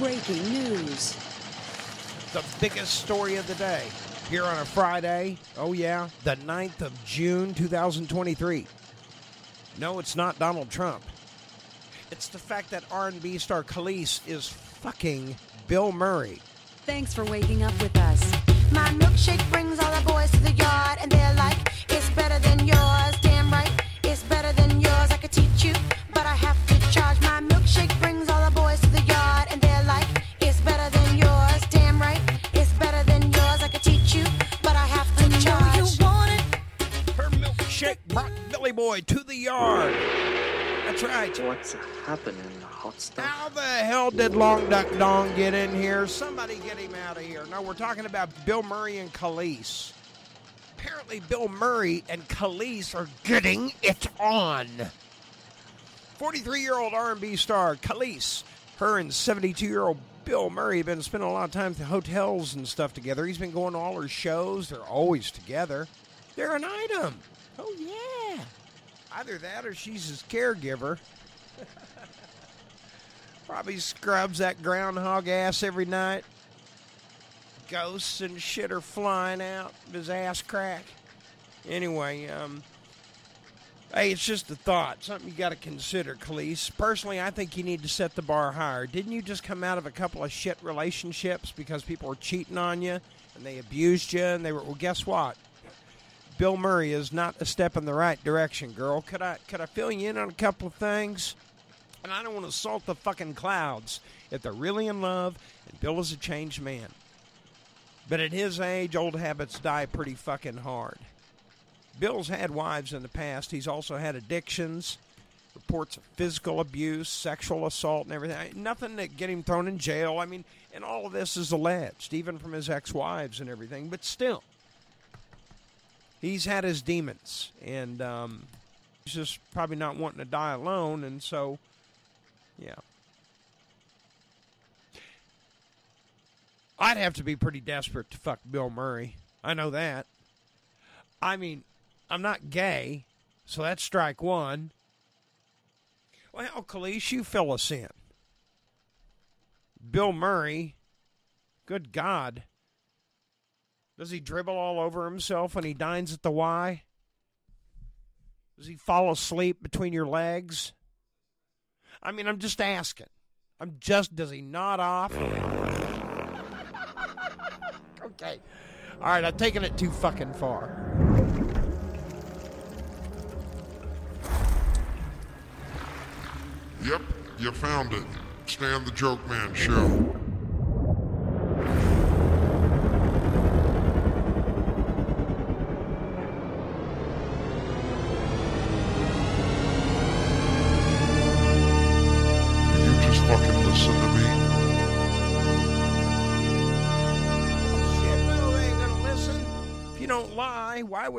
breaking news. The biggest story of the day here on a Friday. Oh yeah, the 9th of June 2023. No, it's not Donald Trump. It's the fact that R&B star Kelis is fucking Bill Murray. Thanks for waking up with us. My milkshake brings all the boys to the yard, and they're like, Boy to the yard. That's right. What's happening, hot stuff? How the hell did Long Duk Dong get in here? Somebody get him out of here. No, we're talking about Bill Murray and Kelis. Apparently, Bill Murray and Kelis are getting it on. 43-year-old R&B star Kelis, her and 72-year-old Bill Murray have been spending a lot of time at the hotels and stuff together. He's been going to all her shows. They're always together. They're an item. Oh, yeah. Either that or she's his caregiver. Probably scrubs that groundhog ass every night. Ghosts and shit are flying out of his ass crack. Anyway, um, hey, it's just a thought. Something you got to consider, Kelis. Personally, I think you need to set the bar higher. Didn't you just come out of a couple of shit relationships because people were cheating on you and they abused you and they were, well, guess what? Bill Murray is not a step in the right direction, girl. Could I could I fill you in on a couple of things? And I don't want to salt the fucking clouds if they're really in love and Bill is a changed man. But at his age, old habits die pretty fucking hard. Bill's had wives in the past. He's also had addictions, reports of physical abuse, sexual assault, and everything. Nothing that get him thrown in jail. I mean, and all of this is alleged, even from his ex-wives and everything. But still, he's had his demons, and um, he's just probably not wanting to die alone. And so, yeah. I'd have to be pretty desperate to fuck Bill Murray. I know that. I mean, I'm not gay, so that's strike one. Well, Kelis, you fill us in. Bill Murray, good God. Does he dribble all over himself when he dines at the Y? Does he fall asleep between your legs? I mean, I'm just asking. I'm just, does he nod off? okay. All right, I've taken it too fucking far. Yep, you found it. Stand the Joke Man Show.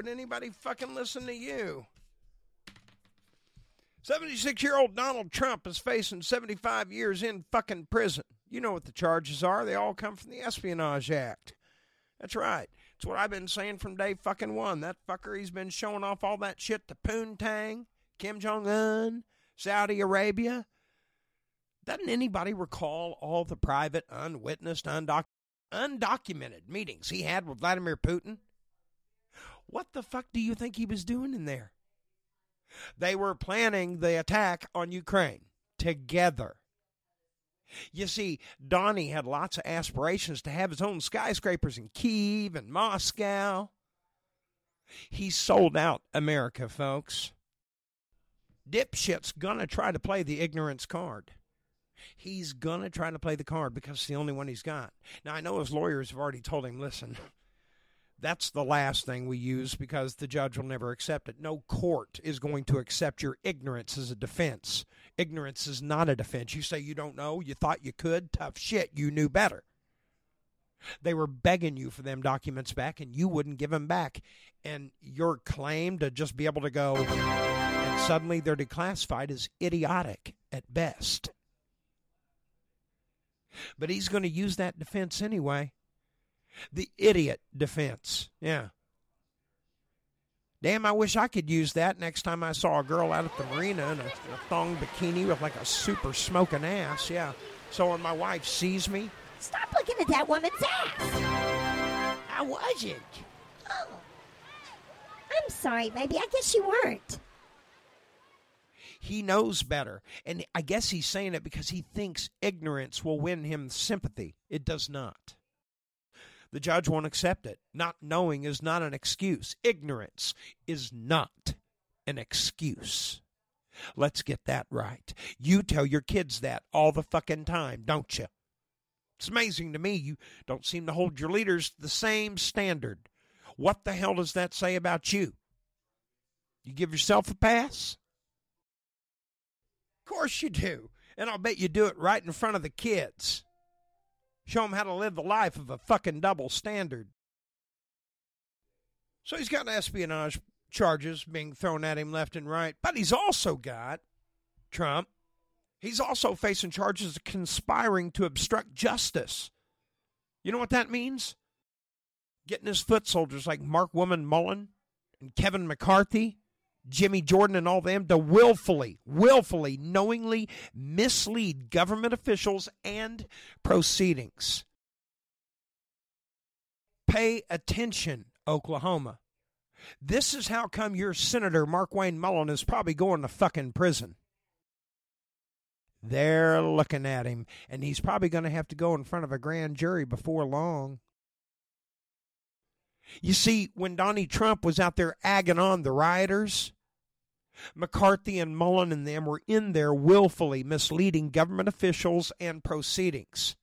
Would anybody fucking listen to you? 76 year old Donald Trump is facing 75 years in fucking prison. You know what the charges are. They all come from the Espionage Act. That's right. It's what I've been saying from day fucking one. That fucker, he's been showing off all that shit to Poontang, Kim Jong un, Saudi Arabia. Doesn't anybody recall all the private, unwitnessed, undoc- undocumented meetings he had with Vladimir Putin? What the fuck do you think he was doing in there? They were planning the attack on Ukraine together. You see, Donnie had lots of aspirations to have his own skyscrapers in Kiev and Moscow. He sold out America, folks. Dipshit's gonna try to play the ignorance card. He's gonna try to play the card because it's the only one he's got. Now, I know his lawyers have already told him, listen, that's the last thing we use because the judge will never accept it. No court is going to accept your ignorance as a defense. Ignorance is not a defense. You say you don't know, you thought you could, tough shit, you knew better. They were begging you for them documents back and you wouldn't give them back. And your claim to just be able to go and suddenly they're declassified is idiotic at best. But he's going to use that defense anyway. The idiot defense. Yeah. Damn, I wish I could use that next time I saw a girl out at the marina in a, a thong bikini with like a super smoking ass. Yeah. So when my wife sees me, Stop looking at that woman's ass. I wasn't. Oh. I'm sorry, baby. I guess you weren't. He knows better. And I guess he's saying it because he thinks ignorance will win him sympathy. It does not. The judge won't accept it. Not knowing is not an excuse. Ignorance is not an excuse. Let's get that right. You tell your kids that all the fucking time, don't you? It's amazing to me you don't seem to hold your leaders to the same standard. What the hell does that say about you? You give yourself a pass? Of course you do. And I'll bet you do it right in front of the kids. Show him how to live the life of a fucking double standard. So he's got espionage charges being thrown at him left and right, but he's also got Trump. He's also facing charges of conspiring to obstruct justice. You know what that means? Getting his foot soldiers like Mark Woman Mullin and Kevin McCarthy, Jimmy Jordan, and all them to willfully, willfully, knowingly mislead government officials and proceedings. Pay attention, Oklahoma. This is how come your Senator Mark Wayne Mullin is probably going to fucking prison. They're looking at him, and he's probably going to have to go in front of a grand jury before long. You see, when Donnie Trump was out there agging on the rioters, McCarthy and Mullin and them were in there willfully misleading government officials and proceedings.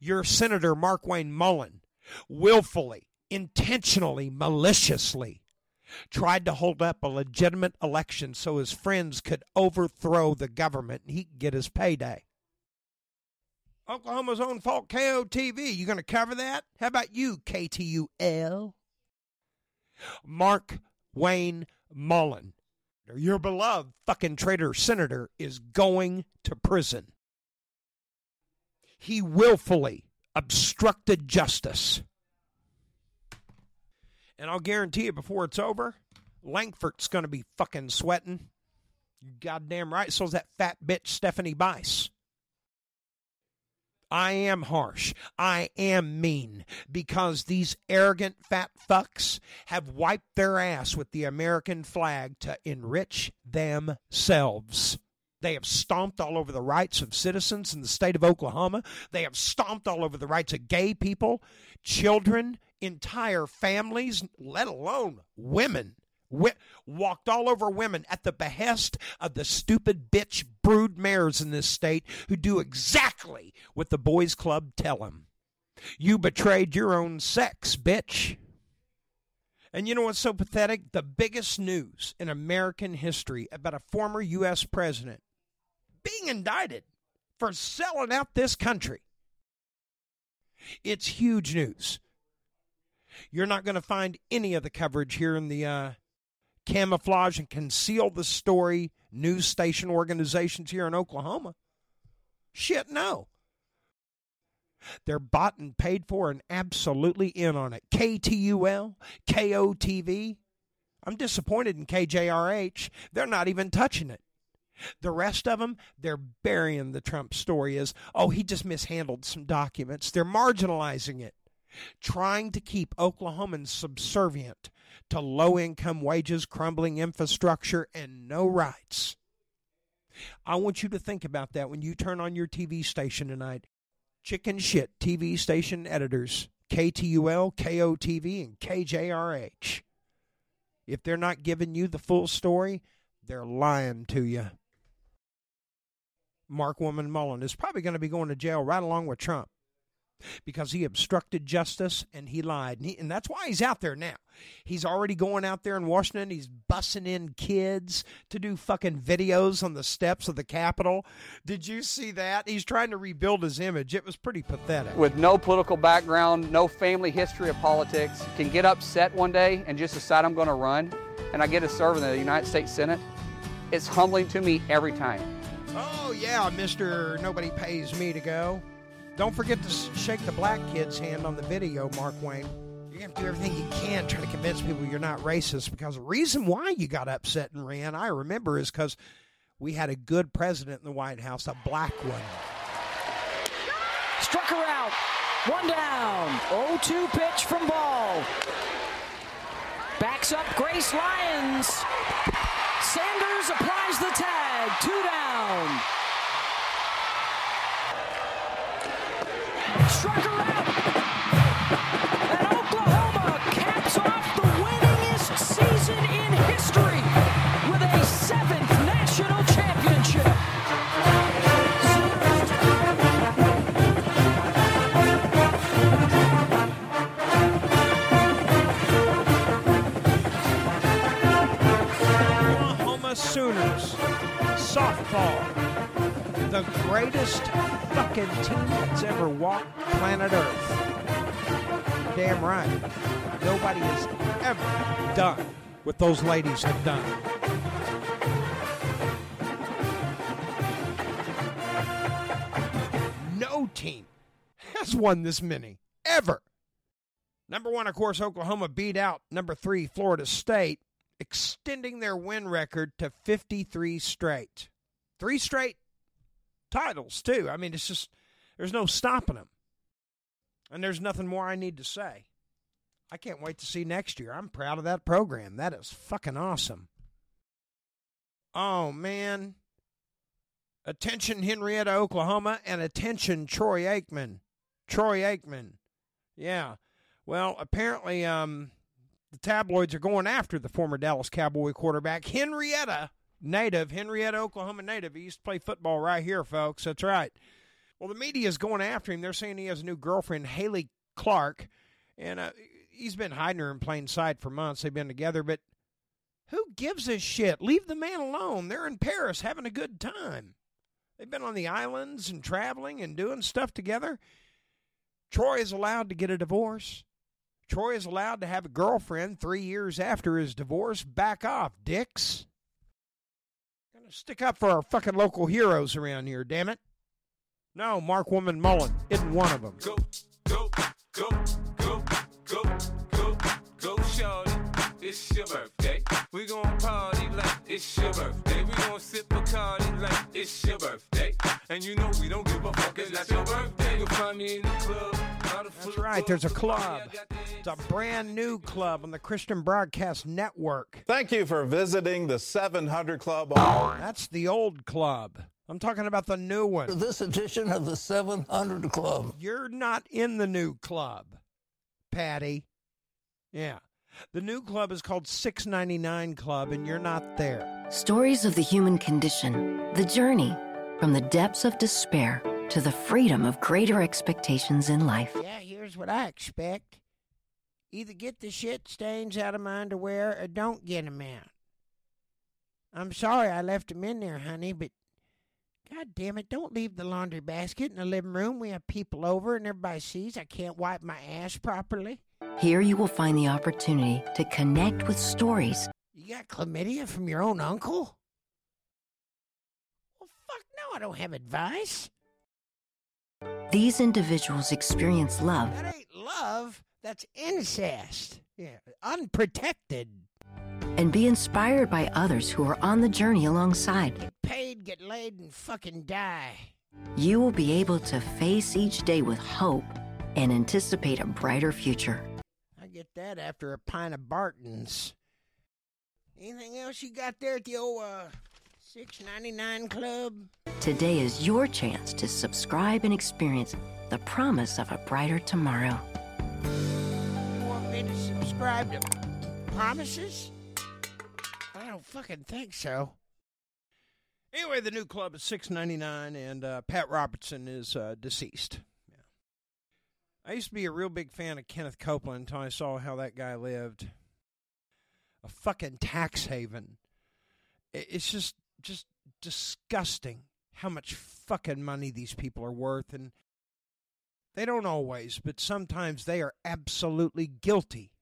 Your Senator Mark Wayne Mullin willfully, intentionally, maliciously tried to hold up a legitimate election so his friends could overthrow the government and he could get his payday. Oklahoma's own fault KOTV. You going to cover that? How about you, KTUL? Mark Wayne Mullin, your beloved fucking traitor senator, is going to prison. He willfully obstructed justice. And I'll guarantee you before it's over, Lankford's going to be fucking sweating. You goddamn right. So's that fat bitch Stephanie Bice. I am harsh. I am mean because these arrogant fat fucks have wiped their ass with the American flag to enrich themselves. They have stomped all over the rights of citizens in the state of Oklahoma. They have stomped all over the rights of gay people, children, entire families, let alone women. Wi- walked all over women at the behest of the stupid bitch brood mares in this state who do exactly what the boys club tell them. You betrayed your own sex, bitch. And you know what's so pathetic? The biggest news in American history about a former U.S. president being indicted for selling out this country. It's huge news. You're not going to find any of the coverage here in the uh, camouflage and conceal the story news station organizations here in Oklahoma. Shit, no. They're bought and paid for and absolutely in on it. KTUL, KOTV. I'm disappointed in KJRH. They're not even touching it. The rest of them, they're burying the Trump story as, oh, he just mishandled some documents. They're marginalizing it, trying to keep Oklahomans subservient to low income wages, crumbling infrastructure, and no rights. I want you to think about that when you turn on your TV station tonight. Chicken shit TV station editors, KTUL, KOTV, and KJRH. If they're not giving you the full story, they're lying to you. Mark Woman Mullin is probably going to be going to jail right along with Trump because he obstructed justice and he lied. And, he, and, that's why he's out there now. He's already going out there in Washington. He's bussing in kids to do fucking videos on the steps of the Capitol. Did you see that? He's trying to rebuild his image. It was pretty pathetic. With no political background, no family history of politics, can get upset one day and just decide I'm going to run and I get to serve in the United States Senate. It's humbling to me every time. Oh, yeah, Mr. Nobody Pays Me to Go. Don't forget to shake the black kid's hand on the video, Mark Wayne. You're going to do everything you can trying to convince people you're not racist because the reason why you got upset and ran, I remember, is because we had a good president in the White House, a black one. struck her out. One down. 0-2 pitch from Bahl. Backs up Grace Lyons. Sanders applies the tag. Two down. Struck her. And Oklahoma caps off the winningest season in history with a seventh national championship. Oklahoma Sooners softball. The greatest fucking team that's ever walked planet Earth. Damn right. Nobody has ever done what those ladies have done. No team has won this many ever. Number one, of course, Oklahoma beat out number three, Florida State, extending their win record to 53 straight. Three straight titles, too. I mean, it's just, there's no stopping them. And there's nothing more I need to say. I can't wait to see next year. I'm proud of that program. That is fucking awesome. Oh, man. Attention, Henrietta, Oklahoma, and attention, Troy Aikman. Troy Aikman. Yeah. Well, apparently, um, the tabloids are going after the former Dallas Cowboy quarterback, Henrietta, native, Henrietta, Oklahoma native. He used to play football right here, folks. That's right. Well, the media is going after him. They're saying he has a new girlfriend, Haley Clark, and uh, he's been hiding her in plain sight for months. They've been together, but who gives a shit? Leave the man alone. They're in Paris having a good time. They've been on the islands and traveling and doing stuff together. Troy is allowed to get a divorce. Troy is allowed to have a girlfriend three years after his divorce. Back off, dicks. Gonna stick up for our fucking local heroes around here, damn it. No, Mark Woman Mullin isn't one of them. Go, go, go, go, go, go, go, shorty. It's your birthday. We gon' party like it's your birthday. We gon' sip Bacardi like it's your birthday. And you know we don't give a fuck, it's not your birthday. You'll find me in the club. Bottle full That's right, there's a club. Yeah, I got the It's a brand new club on the Christian Broadcast Network. Thank you for visiting the 700 Club. That's the old club. I'm talking about the new one. This edition of the 700 Club. You're not in the new club, Patty. Yeah. The new club is called 699 Club, and you're not there. Stories of the human condition, the journey from the depths of despair to the freedom of greater expectations in life. Yeah, here's what I expect. Either get the shit stains out of my underwear or don't get get 'em out. I'm sorry I left left 'em in there, honey, but God damn it, don't leave the laundry basket in the living room. We have people over and everybody sees I can't wipe my ass properly. Here you will find the opportunity to connect with stories You got chlamydia from your own uncle? Well, fuck no, I don't have advice. These individuals experience love That ain't love, that's incest. Yeah, unprotected. and be inspired by others who are on the journey alongside. Get paid, get laid, and fucking die. You will be able to face each day with hope and anticipate a brighter future. I get that after a pint of Barton's. Anything else you got there at the old uh, 699 club? Today is your chance to subscribe and experience the promise of a brighter tomorrow. You want me to subscribe to promises? I don't fucking think so. Anyway, the new club is 699, and uh, Pat Robertson is uh, deceased. Yeah. I used to be a real big fan of Kenneth Copeland until I saw how that guy lived. A fucking tax haven. It's just, just disgusting how much fucking money these people are worth, and they don't always, but sometimes they are absolutely guilty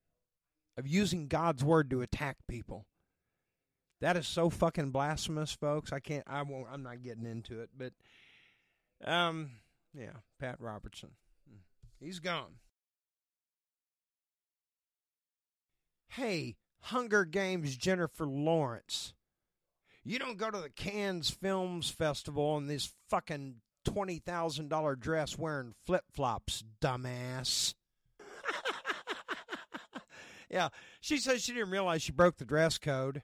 of using God's word to attack people. That is so fucking blasphemous, folks. I can't. I won't. I'm not getting into it, but um, yeah, Pat Robertson, he's gone. Hey, Hunger Games Jennifer Lawrence. You don't go to the Cannes Films Festival in this fucking $20,000 dress wearing flip flops, dumbass. yeah, she says she didn't realize she broke the dress code.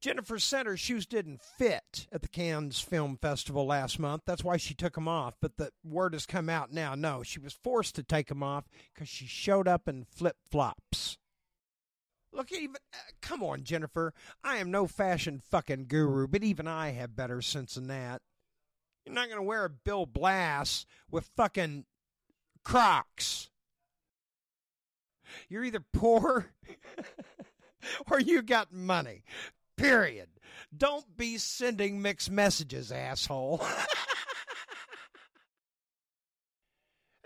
Jennifer said her shoes didn't fit at the Cannes Film Festival last month. That's why she took them off. But the word has come out now. No, she was forced to take them off because she showed up in flip flops. Look, even uh, come on, Jennifer. I am no fashion fucking guru, but even I have better sense than that. You're not gonna wear a Bill Blass with fucking Crocs. You're either poor or you got money. Period. Don't be sending mixed messages, asshole.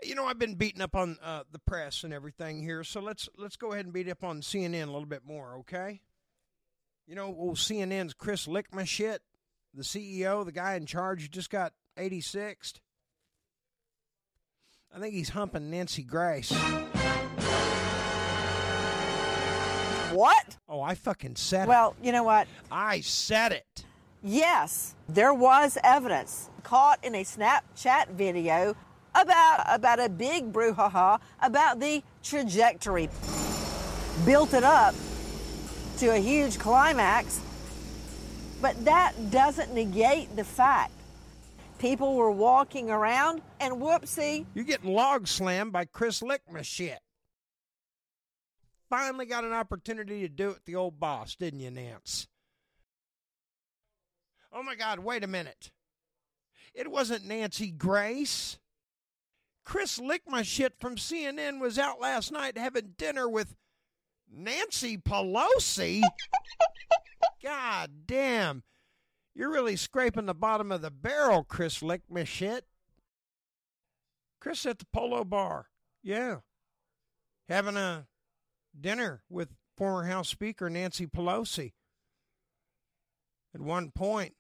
you know, I've been beating up on uh, the press and everything here, so let's let's go ahead and beat up on CNN a little bit more, okay? You know, well, CNN's Chris Lickma shit, the CEO, the guy in charge, just got 86th. I think he's humping Nancy Grace. What? Oh, I fucking said it. Well, you know what? I said it. Yes, there was evidence caught in a Snapchat video about about a big brouhaha about the trajectory. Built it up to a huge climax, but that doesn't negate the fact people were walking around and whoopsie, You're getting log slammed by Chris Lickma shit. Finally got an opportunity to do it the old boss, didn't you, Nance? Oh my God, wait a minute. It wasn't Nancy Grace. Chris Lickma shit from CNN was out last night having dinner with Nancy Pelosi. God damn. You're really scraping the bottom of the barrel, Chris Lickma shit. Chris at the Polo Bar. Yeah. Having a dinner with former House Speaker Nancy Pelosi. At one point,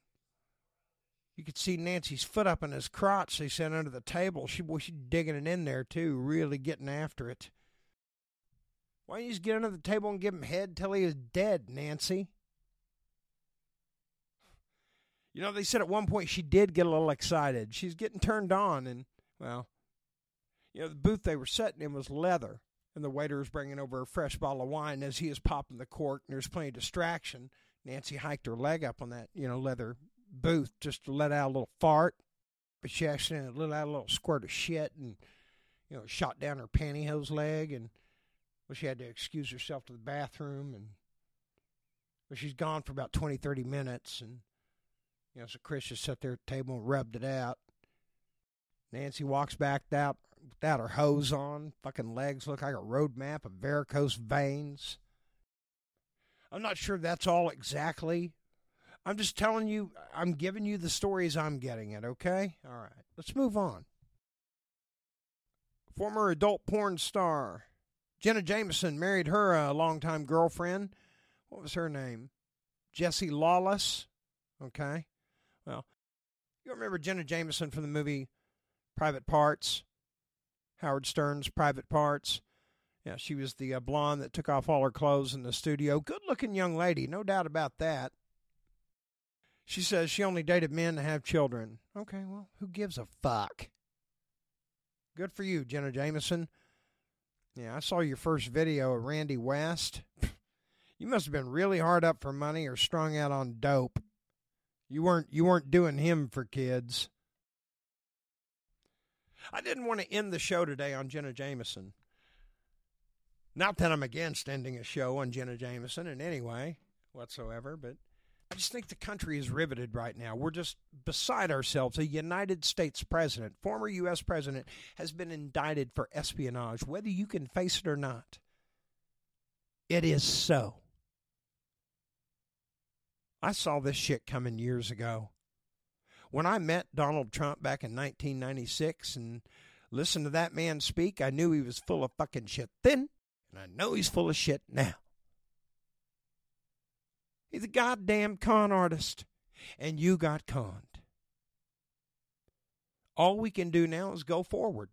you could see Nancy's foot up in his crotch, they said, under the table. She, boy, she's digging it in there, too, really getting after it. Why don't you just get under the table and give him head till he is dead, Nancy? You know, they said at one point she did get a little excited. She's getting turned on, and, well, you know, the booth they were sitting in was leather, and the waiter was bringing over a fresh bottle of wine as he was popping the cork, and there was plenty of distraction. Nancy hiked her leg up on that, you know, leather booth just to let out a little fart, but she actually let out a little squirt of shit and, you know, shot down her pantyhose leg, and well, she had to excuse herself to the bathroom, and well, she's gone for about 20, 30 minutes, and, you know, so Chris just sat there at the table and rubbed it out. Nancy walks back out without her hose on. Fucking legs look like a road map of varicose veins. I'm not sure that's all exactly. I'm just telling you, I'm giving you the stories I'm getting it, okay? All right, let's move on. Former adult porn star Jenna Jameson married her uh, longtime girlfriend. What was her name? Jessi Lawless. Okay. Well, you remember Jenna Jameson from the movie Private Parts? Howard Stern's Private Parts. Yeah, she was the uh, blonde that took off all her clothes in the studio. Good looking young lady, no doubt about that. She says she only dated men to have children. Okay, well, who gives a fuck? Good for you, Jenna Jameson. Yeah, I saw your first video of Randy West. You must have been really hard up for money or strung out on dope. You weren't you weren't doing him for kids. I didn't want to end the show today on Jenna Jameson. Not that I'm against ending a show on Jenna Jameson in any way whatsoever, but I just think the country is riveted right now. We're just beside ourselves. A United States president, former U.S. president, has been indicted for espionage, whether you can face it or not. It is so. I saw this shit coming years ago. When I met Donald Trump back in 1996 and listened to that man speak, I knew he was full of fucking shit then, and I know he's full of shit now. He's a goddamn con artist, and you got conned. All we can do now is go forward.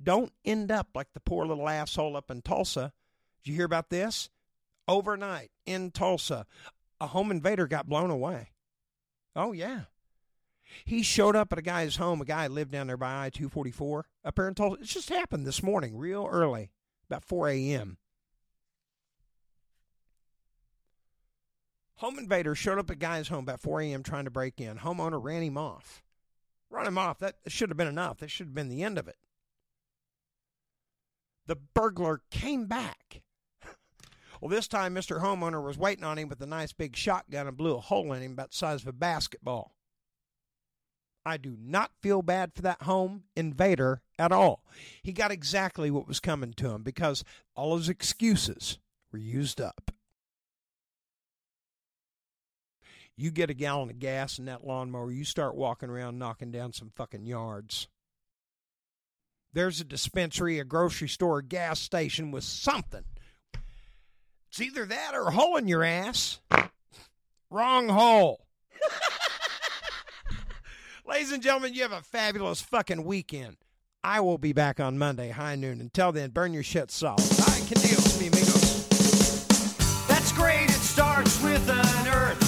Don't end up like the poor little asshole up in Tulsa. Did you hear about this? Overnight in Tulsa, a home invader got blown away. Oh, yeah. He showed up at a guy's home. A guy lived down there by I 244 up there in Tulsa. It just happened this morning, real early, about 4 a.m. Home invader showed up at guy's home about 4 a.m. trying to break in. Homeowner ran him off. Run him off. That should have been enough. That should have been the end of it. The burglar came back. Well, this time Mr. Homeowner was waiting on him with a nice big shotgun and blew a hole in him about the size of a basketball. I do not feel bad for that home invader at all. He got exactly what was coming to him because all his excuses were used up. You get a gallon of gas in that lawnmower, you start walking around knocking down some fucking yards. There's a dispensary, a grocery store, a gas station with something. It's either that or a hole in your ass. Wrong hole. Ladies and gentlemen, you have a fabulous fucking weekend. I will be back on Monday, high noon. Until then, burn your shit solid. I can deal with me, amigos. That's great. It starts with an earthquake,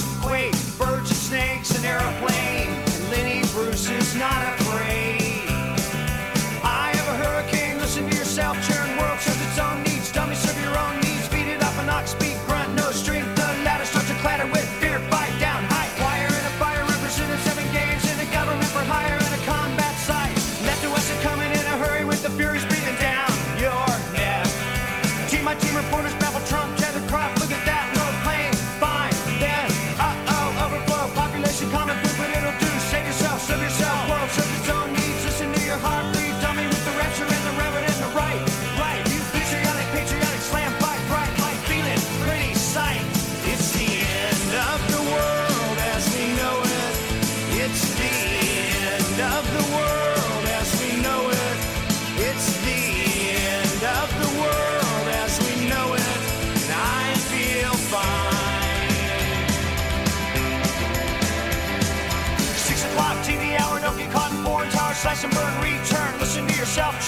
birds and airplane. And Lenny Bruce is not afraid. I have a hurricane. Listen to yourself. Churn world serves its own needs. Dummy serve your own needs. Feed it up and knock speak grunt. No strength. The ladder starts to clatter with fear. Fight down. High wire and a fire represented seven games in a government for hire and a combat site. Left to us and coming in a hurry with the furies breathing down your neck. Team my team reporters baffle Trump, tether crop. Look at that, yourself